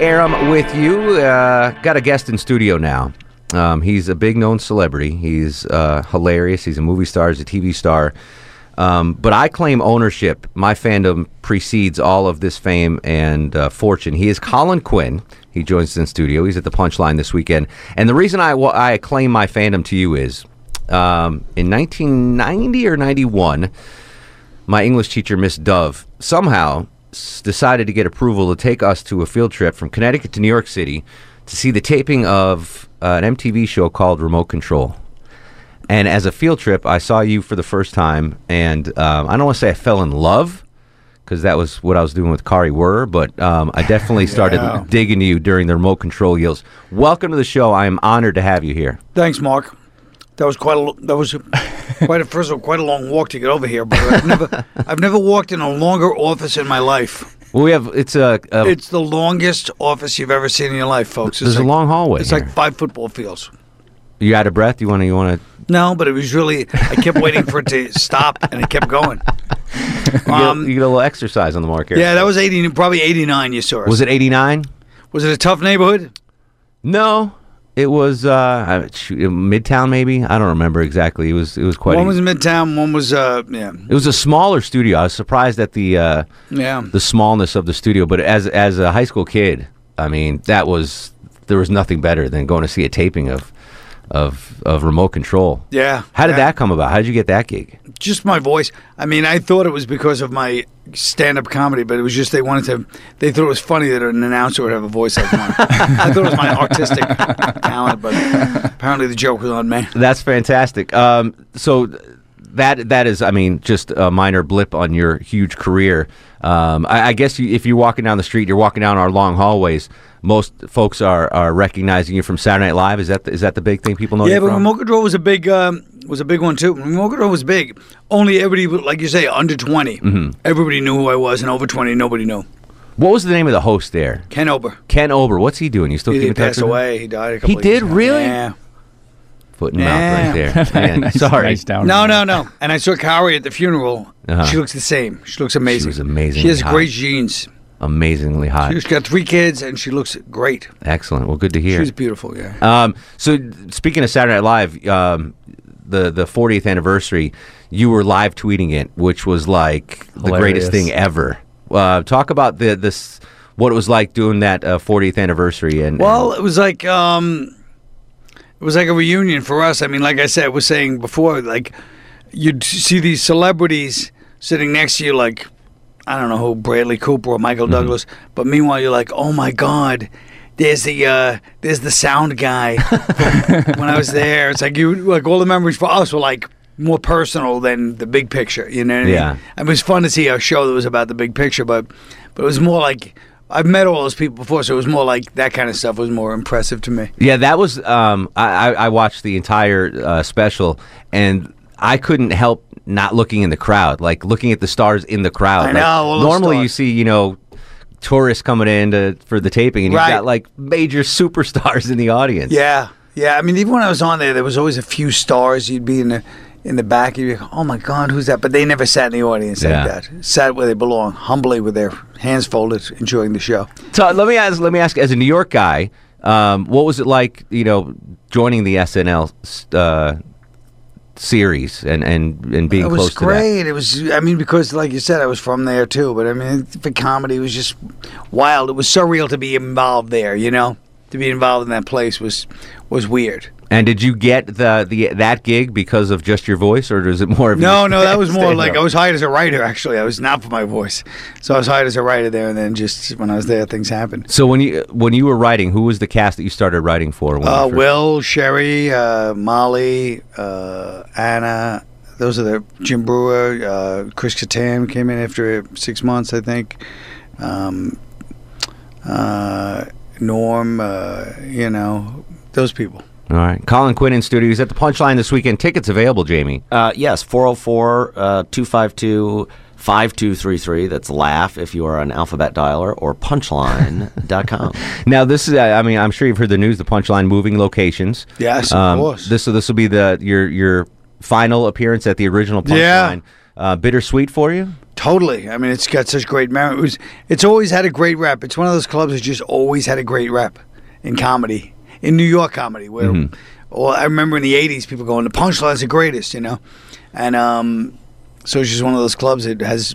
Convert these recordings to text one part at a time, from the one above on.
Arum with you. Uh, got a guest in studio now. Um, he's a big known celebrity. He's uh, hilarious. He's a movie star. He's a TV star. Um, but I claim ownership. My fandom precedes all of this fame and uh, fortune. He is Colin Quinn. He joins us in studio. He's at the Punchline this weekend. And the reason I, wa- I claim my fandom to you is um, in 1990 or 91, my English teacher, Miss Dove, somehow decided to get approval to take us to a field trip from Connecticut to New York City to see the taping of uh, an MTV show called Remote Control. And as a field trip, I saw you for the first time, and um, I don't want to say I fell in love because that was what I was doing with Kari Wuhrer, but um, I definitely started digging you during the remote control yells. Welcome to the show. I am honored to have you here. Thanks, Mark. That was quite a that was a, quite a first of all quite a long walk to get over here. But I've never I've never walked in a longer office in my life. Well, we have it's a, a It's the longest office you've ever seen in your life, folks. It's there's a long hallway. It's here. like five football fields. you out of breath? You want to? You want to? No, but it was really. I kept waiting for it to stop, and it kept going. You, get, Um, you get a little exercise on the market. yeah, that was eighty, probably eighty nine. You saw us. Was it 89? Was it a tough neighborhood? No, it was uh, Midtown. Maybe I don't remember exactly. It was it was quite. one a- was Midtown. One was uh, yeah, it was a smaller studio. I was surprised at the uh, yeah. the smallness of the studio. But as as a high school kid, I mean, that was there was nothing better than going to see a taping of of of remote control. Yeah. How did yeah. that come about? How did you get that gig? just my voice. I mean, I thought it was because of my stand-up comedy, but it was just they wanted to. They thought it was funny that an announcer would have a voice like mine. I thought it was my artistic talent, but apparently the joke was on me. That's fantastic. Um, so that that is, I mean, just a minor blip on your huge career. Um, I, I guess you, if you're walking down the street, you're walking down our long hallways. Most folks are, are recognizing you from Saturday Night Live. Is that the, is that the big thing people know Yeah, you but remote control was a big um, was a big one too. Remote control was big. Only everybody, like you say, under 20 Mm-hmm. Everybody knew who I was, and over twenty, nobody knew. what was the name of the host there? Ken Ober. Ken Ober. What's he doing? You still He, keep in touch passed with him? away. He died. A couple He of did? years ago. Really? Yeah. Foot and mouth right there. Man, nice, sorry. nice down. No, no, no. And I saw Kari at the funeral. Uh-huh. She looks the same. She looks amazing. She was amazingly She has hot. great genes. Amazingly hot. She's got three kids, and she looks great. Excellent. Well, good to hear. She's beautiful. Yeah. Um, so speaking of Saturday Night Live, um, the the 40th anniversary, you were live tweeting it, which was like the greatest thing ever. Uh, talk about the this what it was like doing that uh, 40th anniversary and Well, it was like um, it was like a reunion for us. I mean, like I said, I was saying before, like you'd see these celebrities sitting next to you, like I don't know who, Bradley Cooper or Michael Douglas, but meanwhile you're like, oh my god. There's the uh, there's the sound guy. when I was there, it's like you like all the memories for us were like more personal than the big picture. You know? What Yeah. I mean? It was fun to see a show that was about the big picture, but but it was more like I've met all those people before, so it was more like that kind of stuff was more impressive to me. Yeah, that was. Um, I, I watched the entire uh, special, and I couldn't help not looking in the crowd, like looking at the stars in the crowd. I Like, know, all those normally, you see, you know, tourists coming in to, for the taping, and you've got like major superstars in the audience. Yeah, yeah. I mean, even when I was on there, there was always a few stars. You'd be in the in the back. You'd like, oh my God, who's that? But they never sat in the audience Yeah. like that. Sat where they belong, humbly with their hands folded, enjoying the show. So let me ask. Let me ask. As a New York guy, um, what was it like? You know, joining the SNL uh, series and and and being it close was to that. great. It was, I mean, because like you said, I was from there too. But I mean, for comedy, it was just wild. It was surreal to be involved there. You know, to be involved in that place was was weird. And did you get the the that gig because of just your voice, or is it more of No, your no, that was more like I was hired as a writer. Actually, I was not for my voice, so I was hired as a writer there. And then just when I was there, things happened. So when you when you were writing, who was the cast that you started writing for? Uh, Will, Cheri, uh, Molly, uh, Anna. Those are the Jim Breuer. Uh, Chris Kattan came in after six months, I think. Um, uh, Norm, uh, you know, those people. All right, Colin Quinn in studio. He's at the Punchline this weekend. Tickets available, Jamie. Uh, yes, 404 uh, 252 5233. That's laugh if you are an alphabet dialer or punchline.com. Now this is. uh, I mean, I'm sure you've heard the news. The Punchline moving locations. Yes, of Um, course. This this will be the your your final appearance at the original Yeah. Punchline. Uh, bittersweet for you. Totally. I mean, it's got such great merit. It was, it's always had a great rep. It's one of those clubs that just always had a great rep in comedy, in New York comedy. Where, well, I remember in the '80s, people going, "The Punchline's the greatest," you know, and um, so it's just one of those clubs that has.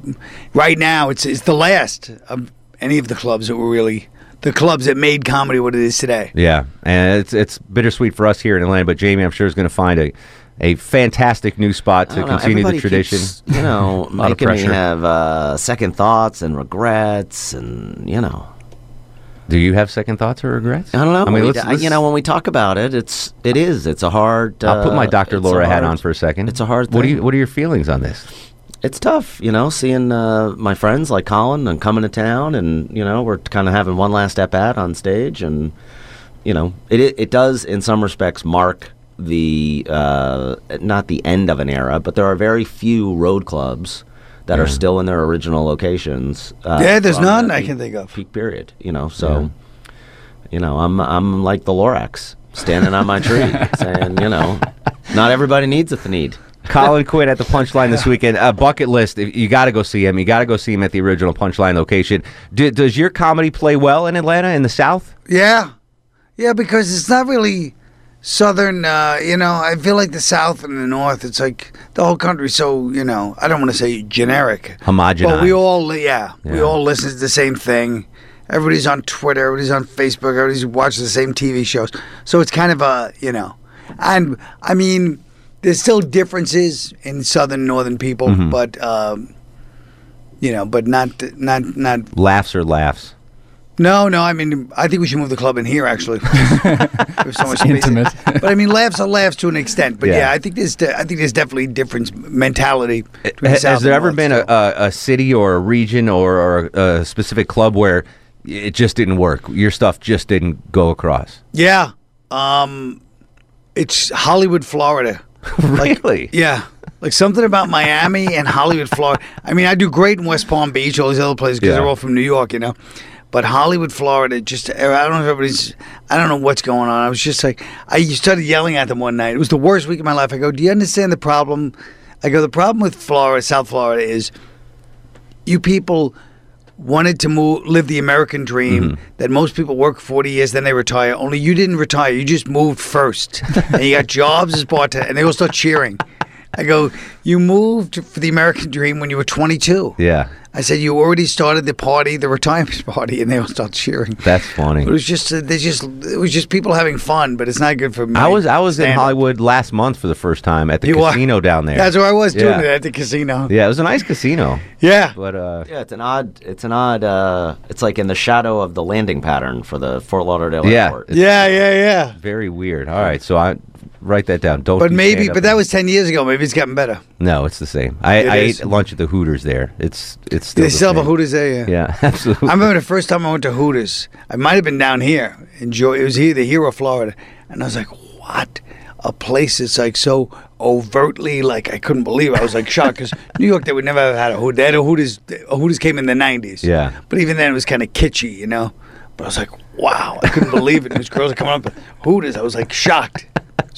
Right now, it's it's the last of any of the clubs that were really the clubs that made comedy what it is today. Yeah, and it's it's bittersweet for us here in Atlanta. But Jamie, I'm sure is going to find a a fantastic new spot to don't know, continue the tradition. keeps, you know, Lot of making me have uh, second thoughts and regrets, and you know, Do you have second thoughts or regrets? I don't know. I mean, We- let's, you know, when we talk about it, it's it is. It's a hard. I'll put my uh, Dr. Laura hat on for a second. It's a hard What do you What are your feelings on this? it's tough, you know, seeing uh, my friends like Colin and coming to town, and you know, we're kind of having one last step at on stage, and you know, it it, it does in some respects mark the uh, not the end of an era, but there are very few road clubs that are still in their original locations. Uh, Yeah, there's none the I peak- can think of. Peak period, you know, so you know, I'm I'm like the Lorax standing on my tree, saying, you know, not everybody needs a Thneed. Colin Quinn at the Punchline this weekend. A bucket list. You got to go see him. You got to go see him at the original Punchline location. Do, does your comedy play well in Atlanta in the South? Yeah, yeah, because it's not really southern. Uh, you know, I feel like the South and the North. It's like the whole country's so you know. I don't want to say generic, Homogenized. but we all li- yeah, we all listen to the same thing. Everybody's on Twitter. Everybody's on Facebook. Everybody's watching the same TV shows. So it's kind of a you know, and I mean, there's still differences in southern and northern people, Mm-hmm. but. Um, you know, but not not not Laughs or laughs? No, no. I mean, I think we should move the club in here. Actually, There's so much space. intimate. but I mean, laughs are laughs to an extent. But Yeah. yeah, I think there's de- I think there's definitely different mentality. between Has, has there ever North, been a, so. a, a city or a region or, or a specific club where it just didn't work? Your stuff just didn't go across? Yeah, um, it's Hollywood, Florida. really? Yeah. Like something about Miami and Hollywood, Florida. I mean, I do great in West Palm Beach, all these other places, because Yeah. they're all from New York, you know. But Hollywood, Florida, just I don't know if everybody's. I don't know what's going on. I was just like, I started yelling at them one night. It was the worst week of my life. I go, do you understand the problem? I go, the problem with Florida, South Florida, is you people wanted to move, live the American dream mm-hmm. that most people work 40 years, then they retire. Only you didn't retire. You just moved first. and you got jobs as bartender, and they all start cheering. I go, you moved for the American dream when you were 22. Yeah. I said, you already started the party, the retirement party, and they all start cheering. That's funny. It was just, uh, they just, it was just people having fun, but it's not good for me. I was I was in. Hollywood last month for the first time at the You are? casino down there. That's where I was doing Yeah. it at the casino. Yeah, it was a nice casino, Yeah. but uh, Yeah, it's an odd. It's an odd. Uh, it's like in the shadow of the landing pattern for the Fort Lauderdale Yeah. airport. Yeah, yeah, yeah. very weird. All right, so I write that down. Don't. But do maybe, but that was 10 years ago. Maybe it's gotten better. no, it's the same. I, I ate lunch at the Hooters there. It's it's still They the still have a. Hooters there, yeah. Yeah, absolutely. I remember the first time I went to Hooters. I might have been down here. Enjoy. It was here or Florida, and I was like, "What? A place that's like so overtly like I couldn't believe. It. I was like shocked because New York they would never have had a Hooters. They had a Hooters. A Hooters came in the '90s. Yeah. but even then it was kind of kitschy, you know. But I was like, "Wow!" I couldn't believe it. And these girls are coming up with Hooters. I was like shocked.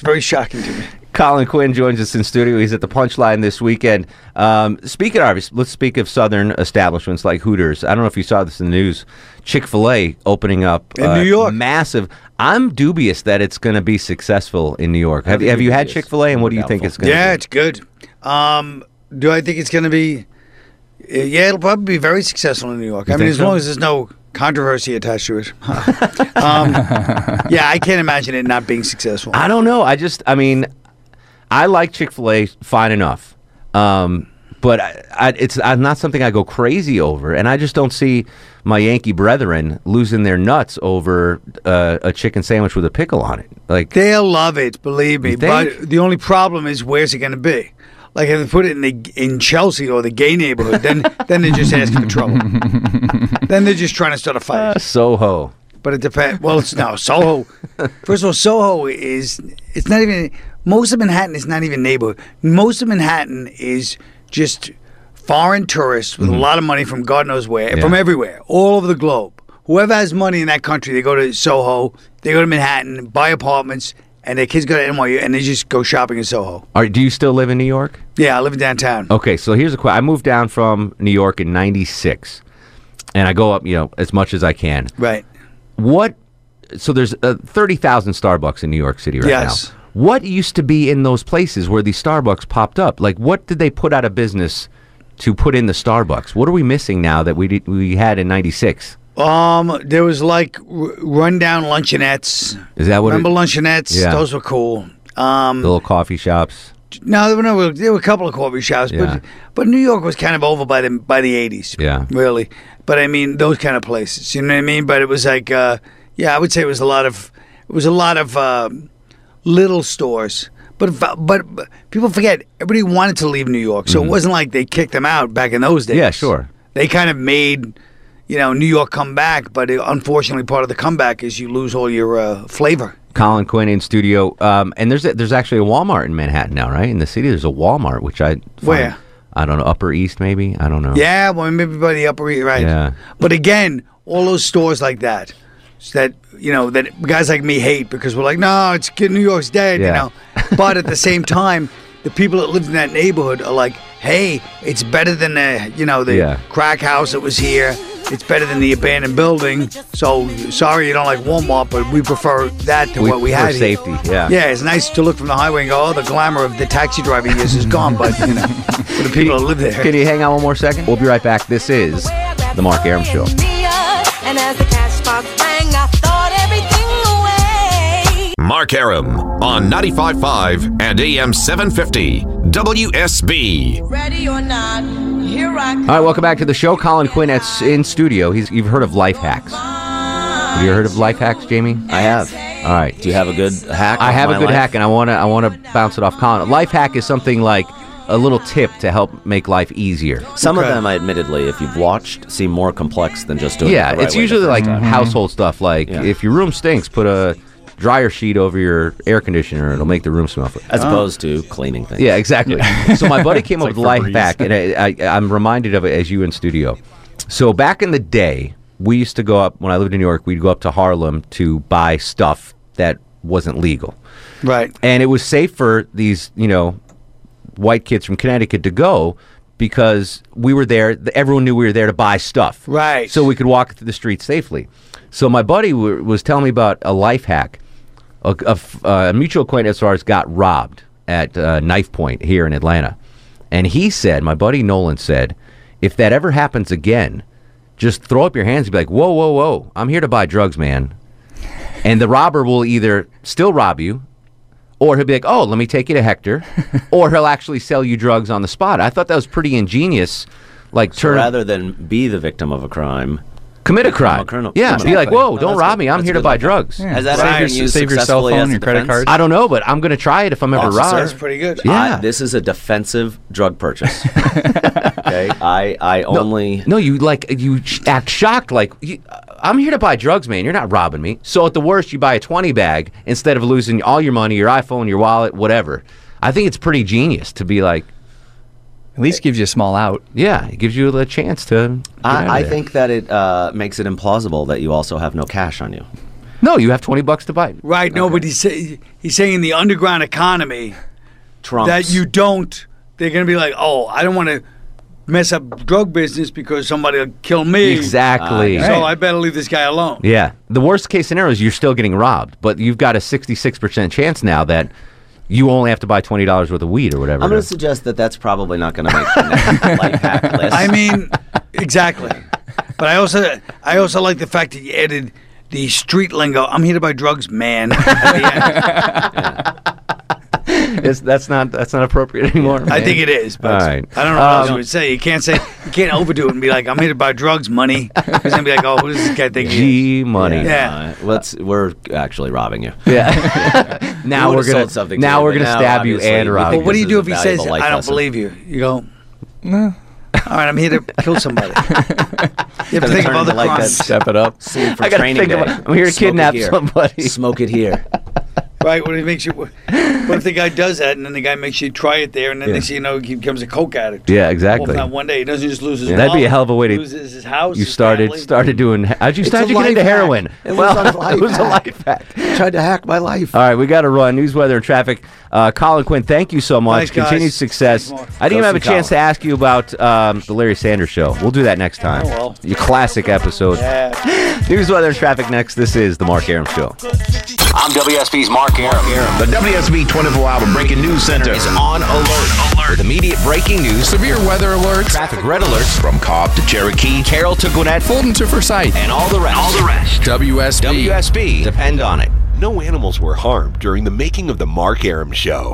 It's very shocking to me. Colin Quinn joins us in studio. He's at the Punchline this weekend. Um, speaking of, let's speak of Southern establishments like Hooters. I don't know if you saw this in the news. Chick Fil A opening up In New York. massive. I'm dubious that it's going to be successful in New York. Have, have you had. Chick Fil A, and what do you think Doubtful. it's going to Yeah, be? it's good. Um, do I think it's going to be? uh, Yeah, it'll probably be very successful in New York. I mean, as so? long as there's no controversy attached to it. um, yeah, I can't imagine it not being successful. I don't know. I just, I mean, I like Chick Fil A fine enough, um, but I, I, it's uh, not something I go crazy over, and I just don't see my Yankee brethren losing their nuts over uh, a chicken sandwich with a pickle on it. Like, They'll love it, believe me. But the only problem is where's it going to be? Like if they put it in the in Chelsea or the gay neighborhood, then then they're just asking for trouble. then they're just trying to start a fight. Soho. But it depends. Well, it's no Soho. First of all, Soho is it's not even most of Manhattan is not even neighborhood. Most of Manhattan is just foreign tourists with a lot of money from God knows where, Mm-hmm. Yeah. from everywhere, all over the globe. Whoever has money in that country, they go to Soho, they go to Manhattan, buy apartments, and their kids go to NYU, and they just go shopping in Soho. Are, do you still live in New York? Yeah, I live in downtown. Okay, so here's a question. I moved down from New York in '96, and I go up, you know, as much as I can. Right. What? So there's uh, thirty thousand Starbucks in New York City right Yes. now. What used to be in those places where these Starbucks popped up? Like, what did they put out of business to put in the Starbucks? What are we missing now that we did, we had in '96? Um, there was like r- rundown luncheonettes. Is that what? Remember it, luncheonettes? Yeah. Those were cool. Um, the little coffee shops. No, there were, no, there were a couple of coffee shops, Yeah. but but New York was kind of over by the by the eighties. Yeah. really. But I mean, those kind of places. You know what I mean? But it was like, uh, yeah, I would say it was a lot of it was a lot of um little stores. But, but but people forget everybody wanted to leave New York, so it wasn't like they kicked them out back in those days. Mm-hmm. Yeah, sure. They kind of made. You know, New York come back, but it, unfortunately, part of the comeback is you lose all your uh, flavor. Colin Quinn in studio, um, and there's a, there's actually a Walmart in Manhattan now, right? In the city, there's a Walmart, which I find- Where? I don't know, Upper East maybe. I don't know. Yeah, well, maybe by the Upper East, right? Yeah. But again, all those stores like that, that you know, that guys like me hate because we're like, no, it's New York's dead, Yeah. you know. But at the same time, the people that lived in that neighborhood are like, hey, it's better than the, you know, the Yeah. crack house that was here. It's better than the abandoned building. So sorry you don't like Walmart, but we prefer that to We what we prefer had. here. safety, yeah. Yeah, it's nice to look from the highway and go, oh, the glamour of the taxi driving years is gone, but you know, for the people that live there. Can you hang on one more second? We'll be right back. This is the Mark Arum Show. Mark Arum on 95.5 and AM 750 WSB. Ready or not, here I come. All right, welcome back to the show. Colin Quinn at in studio. He's you've heard of life hacks. Have you heard of life hacks, Jamie? I have. All right. Do you have a good hack? I have a good life? hack, and I want to I want to bounce it off Colin. A Life hack is something like a little tip to help make life easier. Some Okay. of them, admittedly, if you've watched, seem more complex than just doing it. Yeah, the right it's way the usually first like time. household stuff. Like Yeah. if your room stinks, put a dryer sheet over your air conditioner. It'll make the room smell. Good. as opposed to cleaning things. Yeah, exactly. so my buddy came up It's with like life Febreze. hack, and I, I, I'm reminded of it as you in studio. So back in the day, we used to go up when I lived in New York. We'd go up to Harlem to buy stuff that wasn't legal, Right. and it was safe for these, you know, white kids from Connecticut to go because we were there. Everyone knew we were there to buy stuff, Right. So we could walk through the streets safely. So my buddy w- was telling me about a life hack. A, a uh, a mutual acquaintance of ours got robbed at uh, Knife Point here in Atlanta, and he said, my buddy Nolan said, if that ever happens again, just throw up your hands and be like, whoa, whoa, whoa, I'm here to buy drugs, man. And the robber will either still rob you, or he'll be like, oh, let me take you to Hector, or he'll actually sell you drugs on the spot. I thought that was pretty ingenious. Like, So turn rather than be the victim of a crime, commit a crime. a criminal. Yeah, be like, whoa, No, don't rob good. me. I'm That's here to buy life. drugs. has that Right. ever been Save your cell phone, as a your credit defense? card. I don't know, but I'm going to try it if I'm ever Officer. robbed. That's pretty good. Yeah. I- this is a defensive drug purchase. okay, I I only No, you like you act shocked. Like you, uh, I'm here to buy drugs, man. You're not robbing me. So at the worst, you buy a 20 bag instead of losing all your money, your iPhone, your wallet, whatever. I think it's pretty genius to be like, At least gives you a small out. yeah, it gives you a chance to. get out of I, I there. think that it uh, makes it implausible that you also have no cash on you. no, you have 20 bucks to buy. Right. No, but he's say, he's saying the underground economy, Trumps. that you don't, they're gonna be like, oh, I don't want to mess up drug business because somebody will kill me. Exactly. So I better leave this guy alone. Yeah. The worst case scenario is you're still getting robbed, but you've got a 66% chance now that you only have to buy $20 worth of weed or whatever. I'm going to suggest that that's probably not going to make the next life hack list. I mean, exactly. But I also, I also like the fact that you added the street lingo. I'm here to buy drugs, man. At the end. It's- that's not that's not appropriate anymore. I think it is, but All right. I don't know what else Um, you would say. You can't say you can't overdo it and be like, "I'm here to buy drugs, money." He's gonna be like, "Oh, who does this guy think he is?" G money. Yeah. Uh, let's. We're actually robbing you. Yeah. now We we're gonna something now to we're gonna now, stab you and rob think you. What do you do if he says, "I don't lesson. believe you"? You go, "No." All right, I'm here to kill somebody. you have to think of turn other into like that crimes. Step it up. Scene for I gotta training think day. about- I'm here to Smoke kidnap here. somebody. Smoke it here. Right, what if he makes you? What if the guy does that, and then the guy makes you try it there, and then Yeah. next thing you know, he becomes a coke addict? Yeah, Well, exactly. if not one day, he doesn't just lose his. Yeah, that'd be a wallet, hell of a way to- loses his house. You his started family. started doing. How'd you start a to get life into hack. heroin? It was well, a life it was a hack. life hack. Tried to hack my life. All right, we got to run. News, weather, and traffic. Uh, Colin Quinn, thank you so much. Thanks, guys. Continued success. Thanks, Mark. I didn't even have a see chance Colin. to ask you about um, the Larry Sanders Show. We'll do that next time. Oh, well. Your classic episode. Yeah. News, weather, and traffic next. This is the Mark Arum Show. I'm WSB's Mark Arum. The WSB 24 Hour Breaking News Center Is on alert. With immediate breaking news, Severe weather alerts. traffic red alerts, from Cobb to Cherokee. Carroll to Gwinnett, Fulton to Forsyth. and all the rest. All the rest. WSB. WSB. Depend on it. No animals were harmed during the making of the Mark Arum Show.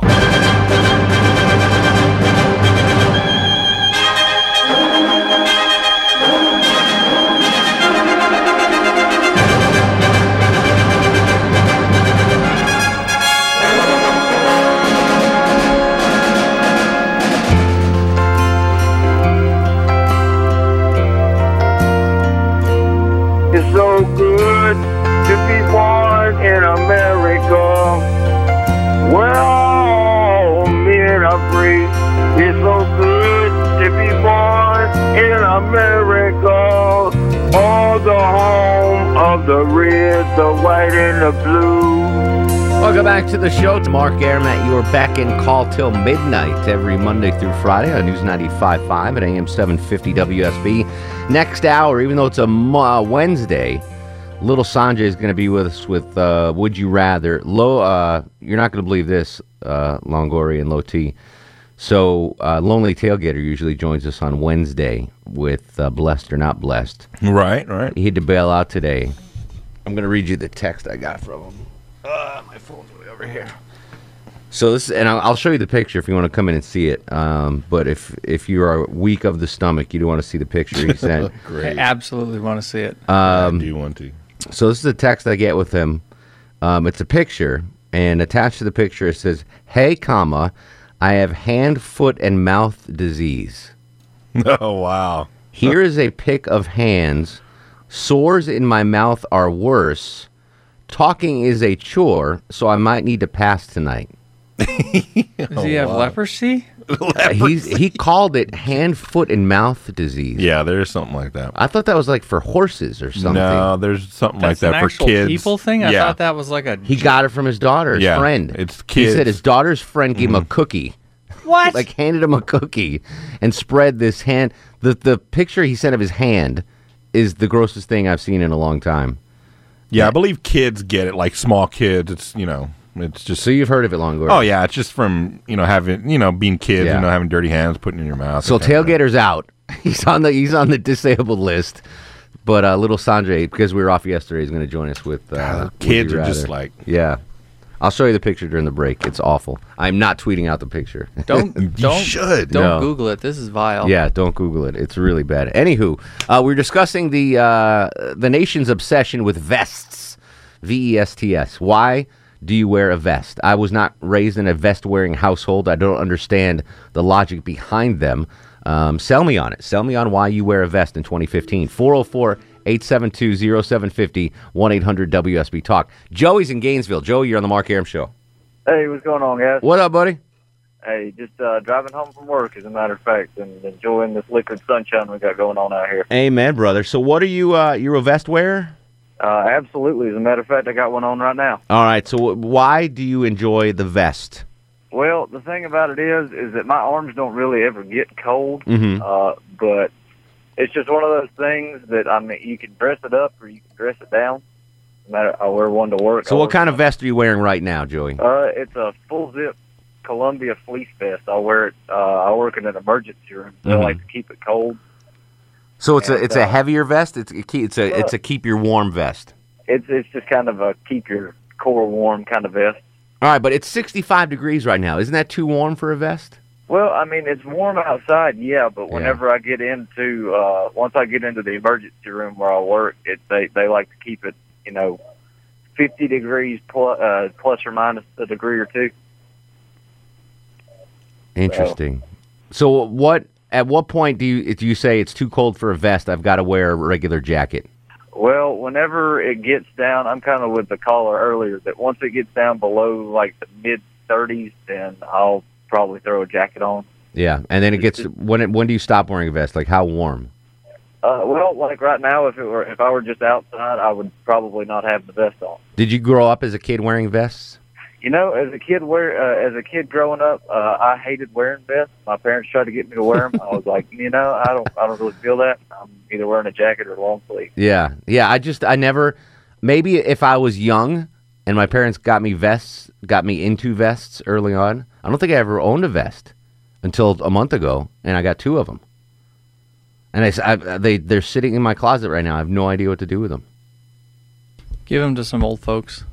The white, and the blue. Welcome back to the show. It's Mark Arum You are back in call till midnight every Monday through Friday on News 95.5 at AM 750 WSB. Next hour, even though it's a uh, Wednesday, Little Sanjay is going to be with us with uh, Would You Rather. Low, uh, you're not going to believe this, uh, Longoria and Low T. So, uh, Lonely Tailgater usually joins us on Wednesday with uh, Blessed or Not Blessed. Right, right. He had to bail out today. I'm going to read you the text I got from him. Uh, my phone's way over here. So this, and I'll, I'll show you the picture if you want to come in and see it. Um, but if if you are weak of the stomach, you don't want to see the picture he sent. I Great. absolutely want to see it. Um, I do want to. so this is a text I get with him. Um, it's a picture, and attached to the picture it says, "Hey, comma, I have hand, foot, and mouth disease. Oh wow. Here is a pic of hands. Sores in my mouth are worse. Talking is a chore, so I might need to pass tonight." Does he have leprosy? He's, he called it hand, foot, and mouth disease. Yeah, there's something like that. I thought that was like for horses or something. No, there's something That's like an that for actual kids. people thing. I yeah. thought that was like a. He got it from his daughter, his Yeah, friend. it's He kids. Mm-hmm. said his daughter's friend gave him a cookie. what? Like handed him a cookie and spread this hand. The the picture he sent of his hand is the grossest thing I've seen in a long time. Yeah, I believe kids get it, like small kids. It's you know, it's just. So you've heard of it, Longoria? Oh yeah, it's just from you know having you know being kids, Yeah. you know having dirty hands, putting it in your mouth. So that kind of thing. tailgater's out. He's on the he's on the disabled list. But uh, little Sanjay, because we were off yesterday, is going to join us with uh, Would kids You are just Rather. like- yeah. I'll show you the picture during the break. It's awful. I'm not tweeting out the picture. Don't You don't should. don't No. Google it. This is vile. Yeah, don't Google it. It's really bad. Anywho, uh, we're discussing the uh, the nation's obsession with vests, V E S T S. Why do you wear a vest? I was not raised in a vest wearing household. I don't understand the logic behind them. Um, sell me on it. Sell me on why you wear a vest in 2015. 404 872 0750 1 800 WSB Talk. Joey's in Gainesville. Joey, you're on the Mark Arum Show. Hey, what's going on, guys? What up, buddy? Hey, just uh, driving home from work, as a matter of fact, and enjoying this liquid sunshine we got going on out here. Amen, brother. So, what are you? Uh, you're a vest wearer? Uh, absolutely. As a matter of fact, I got one on right now. All right. So, wh- why do you enjoy the vest? Well, the thing about it is, is that my arms don't really ever get cold. Mhm. Uh, but it's just one of those things that I mean, you can dress it up or you can dress it down. No matter I wear one to work. So what kind of vest are you wearing right now, Joey? Uh, it's a full zip Columbia fleece vest. I wear it. Uh, I work in an emergency room. So Mhm. I like to keep it cold. So it's a And, it's a uh, heavier vest. It's a it's a it's a keep your warm vest. It's it's just kind of a keep your core warm kind of vest. All right, but it's 65 degrees right now. Isn't that too warm for a vest? Well, I mean, it's warm outside, yeah, but whenever I get into, uh, once I get into the emergency room where I work, it they they like to keep it, you know, fifty degrees plus, uh, plus or minus a degree or two. Interesting. So what at what point do you do you say it's too cold for a vest? I've got to wear a regular jacket. Well, whenever it gets down, I'm kind of with the caller earlier that once it gets down below like the mid thirties, then I'll probably throw a jacket on. Yeah, and then it gets when it, when do you stop wearing a vest? Like how warm? Uh, well, like right now, if it were if I were just outside, I would probably not have the vest on. Did you grow up as a kid wearing vests? You know, as a kid, wear uh, as a kid growing up, uh, I hated wearing vests. My parents tried to get me to wear them. I was like, you know, I don't, I don't really feel that. I'm either wearing a jacket or long sleeve. Yeah, yeah. I just I never. Maybe if I was young and my parents got me vests, got me into vests early on. I don't think I ever owned a vest until a month ago, and I got two of them. And I, s- I- they they're sitting in my closet right now. I have no idea what to do with them. Give them to some old folks.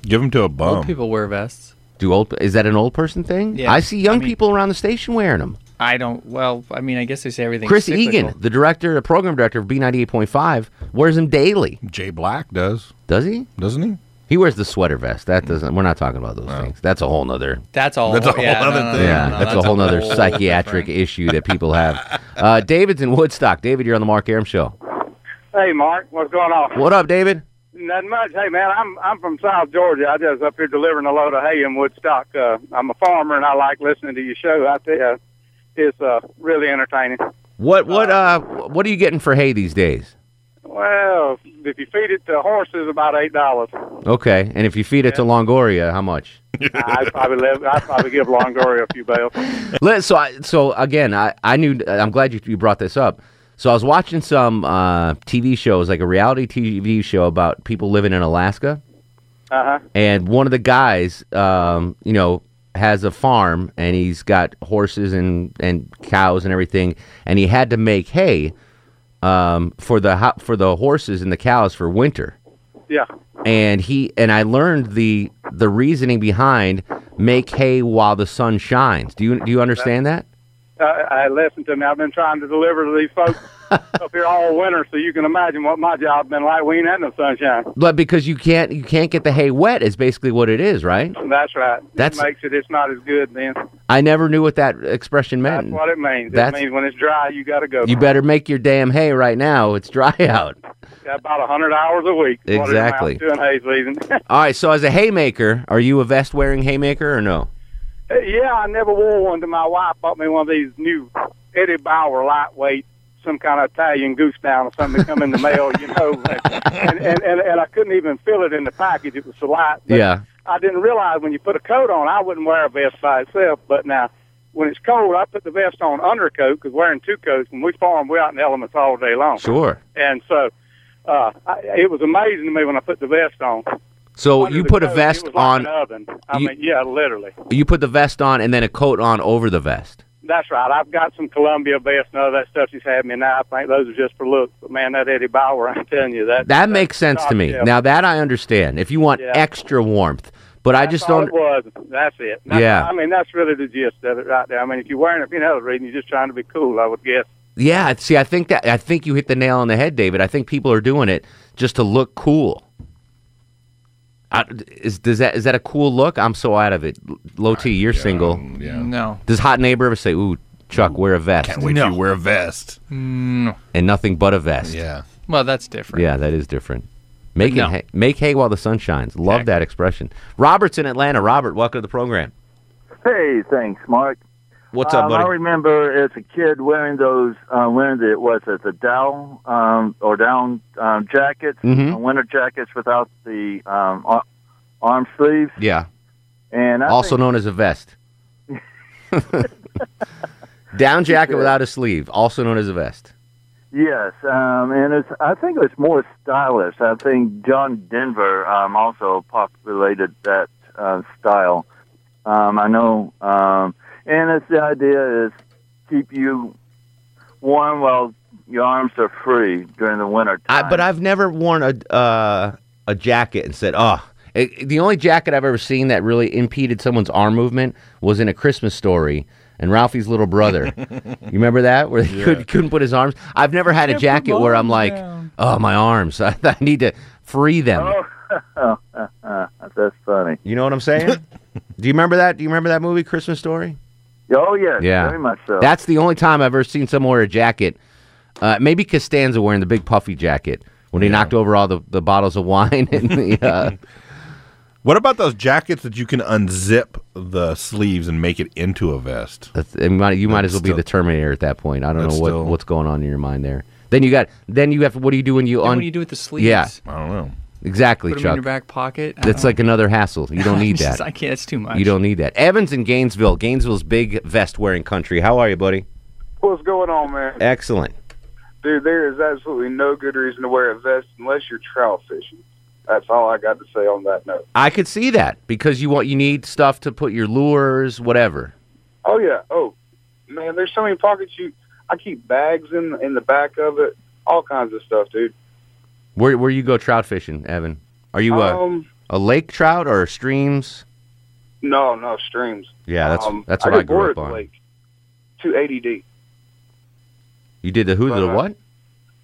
Give them to a bum. Old people wear vests. Do old is that an old person thing? Yeah, I see young people around the station wearing them. I don't. Well, I mean, I guess they say everything. Chris Egan, the director, the program director of B ninety eight point five, wears them daily. Jay Black does. Does he? Doesn't he? He wears the sweater vest. That doesn't. We're not talking about those things. That's a whole nother. That's all. That's a whole yeah, other no, no, thing. Yeah, no, that's, that's a whole nother whole psychiatric issue that people have. Uh, David's in Woodstock. David, you're on the Mark Arum show. Hey, Mark, what's going on? What up, David? Not much. Hey, man, I'm I'm from South Georgia. I just up here delivering a load of hay in Woodstock. Uh, I'm a farmer, and I like listening to your show. I tell you, it's uh, really entertaining. What what uh what are you getting for hay these days? Well, if you feed it to horses, about eight dollars. Okay, and if you feed it to Longoria, how much? I'd probably live, I'd probably give Longoria a few bales. Let- so I, so again, I, I knew I'm glad you, you brought this up. So I was watching some uh, TV shows, like a reality TV show about people living in Alaska, Uh huh. and one of the guys, um, you know, has a farm and he's got horses and, and cows and everything, and he had to make hay um, for the ho- for the horses and the cows for winter. Yeah. and he and I learned the the reasoning behind make hay while the sun shines. Do you do you understand that? I listened to me. I've been trying to deliver to these folks up here all winter, so you can imagine what my job's been like. We ain't had no sunshine. But because you can't you can't get the hay wet is basically what it is, right? That's right. That's- it makes it. It's not as good then. I never knew what that expression meant. That's what it means. That means when it's dry, you got to go. You better make your damn hay right now. It's dry out. Got about a hundred hours a week. is what it amounts Exactly. to in hay season. All right, so as a haymaker, are you a vest wearing haymaker or no? Yeah, I never wore one. To my wife bought me one of these new Eddie Bauer lightweight, some kind of Italian goose down or something that come in the mail, you know. And, and and and I couldn't even feel it in the package. It was so light. But Yeah. I didn't realize when you put a coat on, I wouldn't wear a vest by itself. But now, when it's cold, I put the vest on under a coat because wearing two coats. When we farm, we're out in the elements all day long. Sure. And so, uh, I, it was amazing to me when I put the vest on. So you the put a vest like on an oven. I you- mean, yeah, literally. you put the vest on and then a coat on over the vest. That's right. I've got some Columbia vests and all that stuff she's had me now. I think those are just for looks. But man, that Eddie Bauer, I'm telling you that. That makes sense to me. Now that I understand. If you want Yeah. extra warmth, but I just don't It was. That's it. That's, Yeah. I mean, that's really the gist of it right there. I mean, if you're wearing it for any other reason, you're just trying to be cool. I would guess. Yeah, see, I think that I think you hit the nail on the head, David. I think people are doing it just to look cool. I, is does that is that a cool look? I'm so out of it. Low T, you're single. No. Does hot neighbor ever say, "Ooh, Chuck, wear a vest"? Can't wait till you wear a vest. Mm, no. and nothing but a vest. Yeah. Well, that's different. Yeah, that is different. Make No. hay, make hay while the sun shines. Love that expression. Robert's in Atlanta. Robert, welcome to the program. Hey, thanks, Mark. What's up, Um, buddy? I remember as a kid wearing those, uh, wearing the was it the Dow um, or down um, jackets, Mhm. uh, winter jackets without the um, ar- arm sleeves, Yeah, and I also think, known as a vest. Down jacket without a sleeve, also known as a vest. Yes, um, and it's. I think it's more stylish. I think John Denver um, also populated that uh, style. Um, I know, um, and it's the idea is keep you warm while your arms are free during the winter. I, but I've never worn a uh, a jacket and said, "Oh." It, the only jacket I've ever seen that really impeded someone's arm movement was in a Christmas story and Ralphie's little brother. you remember that where he Yeah. could, couldn't put his arms? I've never had a jacket where I'm like, down. "Oh, my arms! I, I need to free them." Oh, that's funny. You know what I'm saying? Do you remember that? Do you remember that movie, Christmas Story? Oh yes, Yeah, very much so. That's the only time I've ever seen someone wear a jacket. Uh, maybe Costanza wearing the big puffy jacket when he knocked over all the, the bottles of wine and the. Uh, What about those jackets that you can unzip the sleeves and make it into a vest? that's- you might, you might That's as well be the Terminator at that point. I don't know what, still- what's going on in your mind there. Then you got. Then you have. What do you do when you Then un? what do you do with the sleeves? Yeah, I don't know. Exactly, Put them in your back pocket. I That's don't- like another hassle. You don't need Just- that. I can't. It's too much. You don't need that. Evans in Gainesville. Gainesville's big vest wearing country. How are you, buddy? What's going on, man? Excellent. Dude, there is absolutely no good reason to wear a vest unless you're trout fishing. That's all I got to say on that note. I could see that because you want you need stuff to put your lures, whatever. Oh yeah. Oh man, there's so many pockets. You, I keep bags in in the back of it, all kinds of stuff, dude. Where where you go trout fishing, Evan? Are you a, Um, a lake trout or streams? No, no streams. Yeah, that's Um, that's what I get grew up the on. lake. Two ADD. You did the who the Uh, what?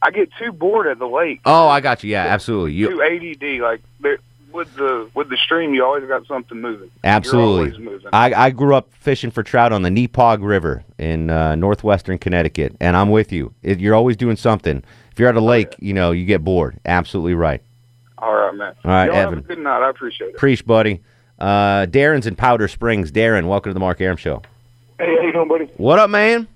I get too bored at the lake. Oh, I got you. Yeah, absolutely. You Too ADD. Like there- with the with the stream, you always got something moving. Absolutely. moving. I I grew up fishing for trout on the Nepaug River in uh, northwestern Connecticut, and I'm with you. It, you're always doing something. If you're at a lake, you know you get bored. Absolutely right. all right, man. All right, Evan. Have a good night. I appreciate it. Preach, buddy. Uh, Darren's in Powder Springs. Darren, welcome to the Mark Arum Show. Hey, how you doing, buddy? What up, man?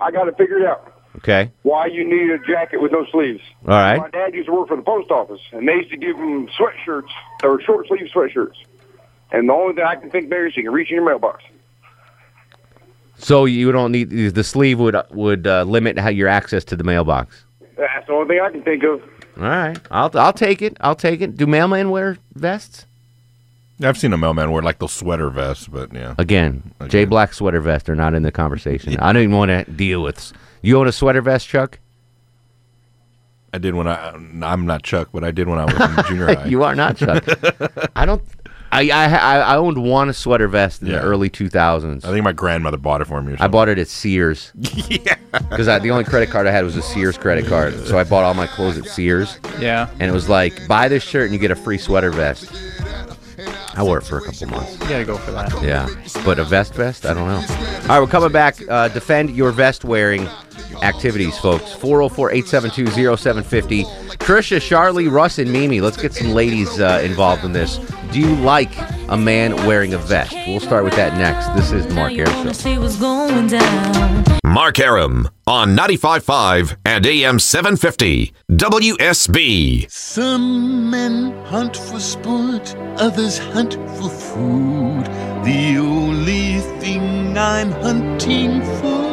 I got it figured out. Okay. Why you need a jacket with no sleeves? All right. My dad used to work for the post office, and they used to give him sweatshirts or short sleeve sweatshirts. And the only thing I can think there is you can reach in your mailbox. So you don't need the sleeve would would uh, limit how your access to the mailbox. That's the only thing I can think of. All right, I'll I'll take it. I'll take it. Do mailmen wear vests? I've seen a mailman wear like those sweater vests, but yeah. Again, J Black sweater vest are not in the conversation. I don't even want to deal with. You own a sweater vest, Chuck? I did when I. Uh, I'm not Chuck, but I did when I was in junior high. you are not Chuck. I don't. I, I I I owned one sweater vest in Yeah. the early 2000s. I think my grandmother bought it for me. Or I something. bought it at Sears. yeah. Because the only credit card I had was a Sears credit card, so I bought all my clothes at Sears. Yeah. And it was like, buy this shirt and you get a free sweater vest. I wore it for a couple months. You gotta go for that. Yeah, but a vest vest? I don't know. All right, we're coming back. Uh, defend your vest wearing activities, folks. 404 872 0750. Trisha, Charlie, Russ, and Mimi. Let's get some ladies uh, involved in this. Do you like a man wearing a vest? We'll start with that next. This is the Mark Air Show. see what's going down. Mark Arum on 95.5 and AM 750 WSB. Some men hunt for sport, others hunt for food. The only thing I'm hunting for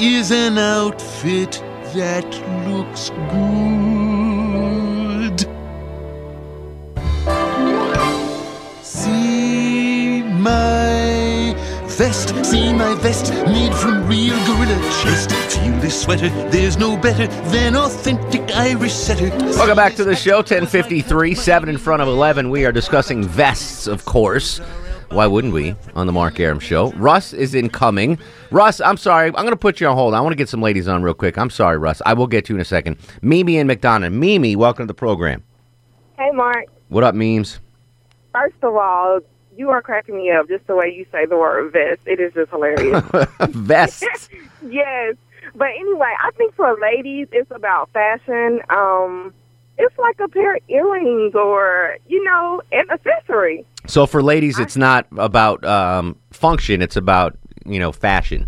is an outfit that looks good. Vest, see my vest, made from real gorilla chest. Feel this sweater, there's no better than authentic Irish setter. Welcome back to the show. 1053, 7 in front of 11. We are discussing vests, of course. Why wouldn't we on the Mark Arum Show? Russ is incoming. Russ, I'm sorry. I'm going to put you on hold. I want to get some ladies on real quick. I'm sorry, Russ. I will get to you in a second. Mimi and McDonough. Mimi, welcome to the program. Hey, Mark. What up, memes? First of all, you are cracking me up just the way you say the word vest. It is just hilarious. vest. yes. But anyway, I think for ladies, it's about fashion. Um, it's like a pair of earrings or, you know, an accessory. So for ladies, it's not about um, function. It's about, you know, fashion.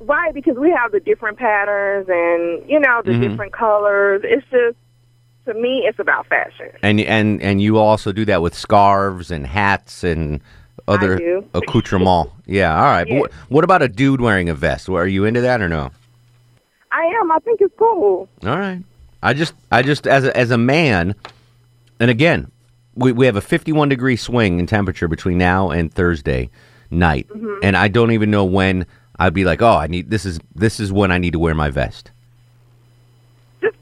Right, because we have the different patterns and, you know, the Mhm. different colors. It's just, to me, it's about fashion. And and and you also do that with scarves and hats and other accoutrement. Yeah, all right. But Yes. what, what about a dude wearing a vest? Are you into that or no? I am. I think it's cool. All right. I just, I just, as a, as a man, and again, we, we have a 51 degree swing in temperature between now and Thursday night, Mhm. and I don't even know when I'd be like, oh, I need this is this is when I need to wear my vest.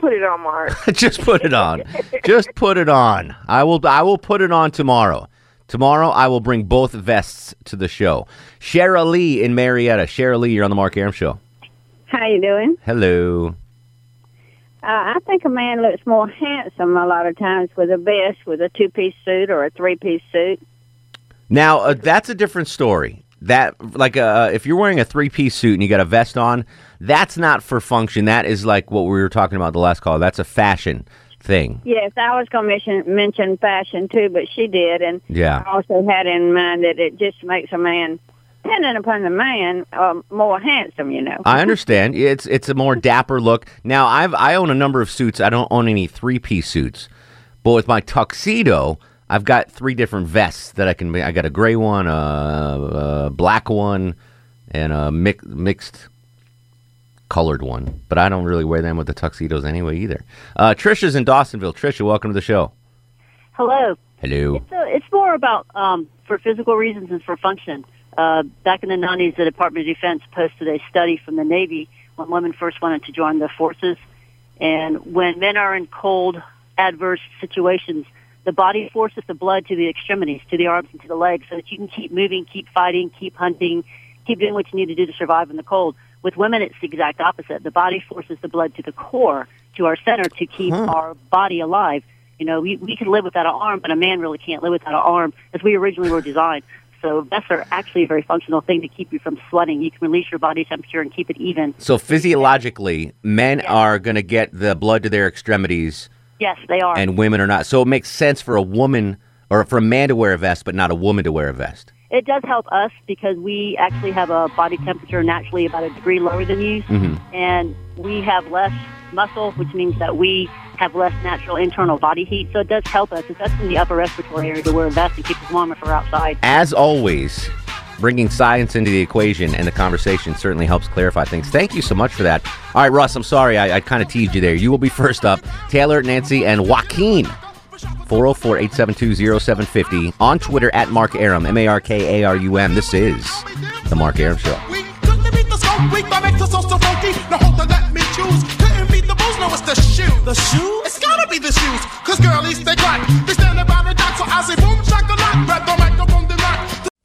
Just put it on, Mark. just put it on. just put it on. I will, I will put it on tomorrow. Tomorrow, I will bring both vests to the show. Shara Lee in Marietta. Shara Lee, you're on the Mark Arum Show. How you doing? Hello. Uh, I think a man looks more handsome a lot of times with a vest, with a two-piece suit or a three-piece suit. Now uh, that's a different story. That like uh, if you're wearing a three piece suit and you got a vest on, that's not for function. That is like what we were talking about the last call. That's a fashion thing. Yes, I was going to mention, fashion too, but she did, and Yeah. I also had in mind that it just makes a man, depending upon the man, uh, more handsome. You know. I understand. It's it's a more dapper look. Now I've I own a number of suits. I don't own any three piece suits, but with my tuxedo, I've got three different vests that I can. I got a gray one, a, a black one, and a mix, mixed colored one. But I don't really wear them with the tuxedos anyway either. Uh, Trisha's in Dawsonville. Trisha, welcome to the show. Hello. Hello. So it's more about um, for physical reasons and for function. Uh, back in the 90s, the Department of Defense posted a study from the Navy when women first wanted to join the forces. And when men are in cold, adverse situations, the body forces the blood to the extremities, to the arms and to the legs, so that you can keep moving, keep fighting, keep hunting, keep doing what you need to do to survive in the cold. With women, it's the exact opposite. The body forces the blood to the core, to our center, to keep our body alive. You know, we, we can live without an arm, but a man really can't live without an arm as we originally were designed. So vests are actually a very functional thing to keep you from sweating. You can release your body temperature and keep it even. So physiologically, men are going to get the blood to their extremities, Yes, they are. and women are not. So it makes sense for a woman or for a man to wear a vest, but not a woman to wear a vest. It does help us because we actually have a body temperature naturally about a degree lower than you, Mhm. and we have less muscle, which means that we have less natural internal body heat. So it does help us, especially in the upper respiratory area, to wear a vest and keep us warm if we're outside. As always, bringing science into the equation and the conversation certainly helps clarify things. Thank you so much for that. All right, Russ, I'm sorry I, I kind of teased you there. You will be first up. Taylor, Nancy, and Joaquin. 404 872 0750 on Twitter at Mark Arum, M A R K A R U M. This is The Mark Arum Show. beat the skunk weak, my make the sauce so funky. Now hold on, let me choose. Couldn't beat the booze, no, it's the shoe. The shoe? It's gotta be the shoes. Cause girlies, they crack. They stand about the dock, so I say boom, shakalak.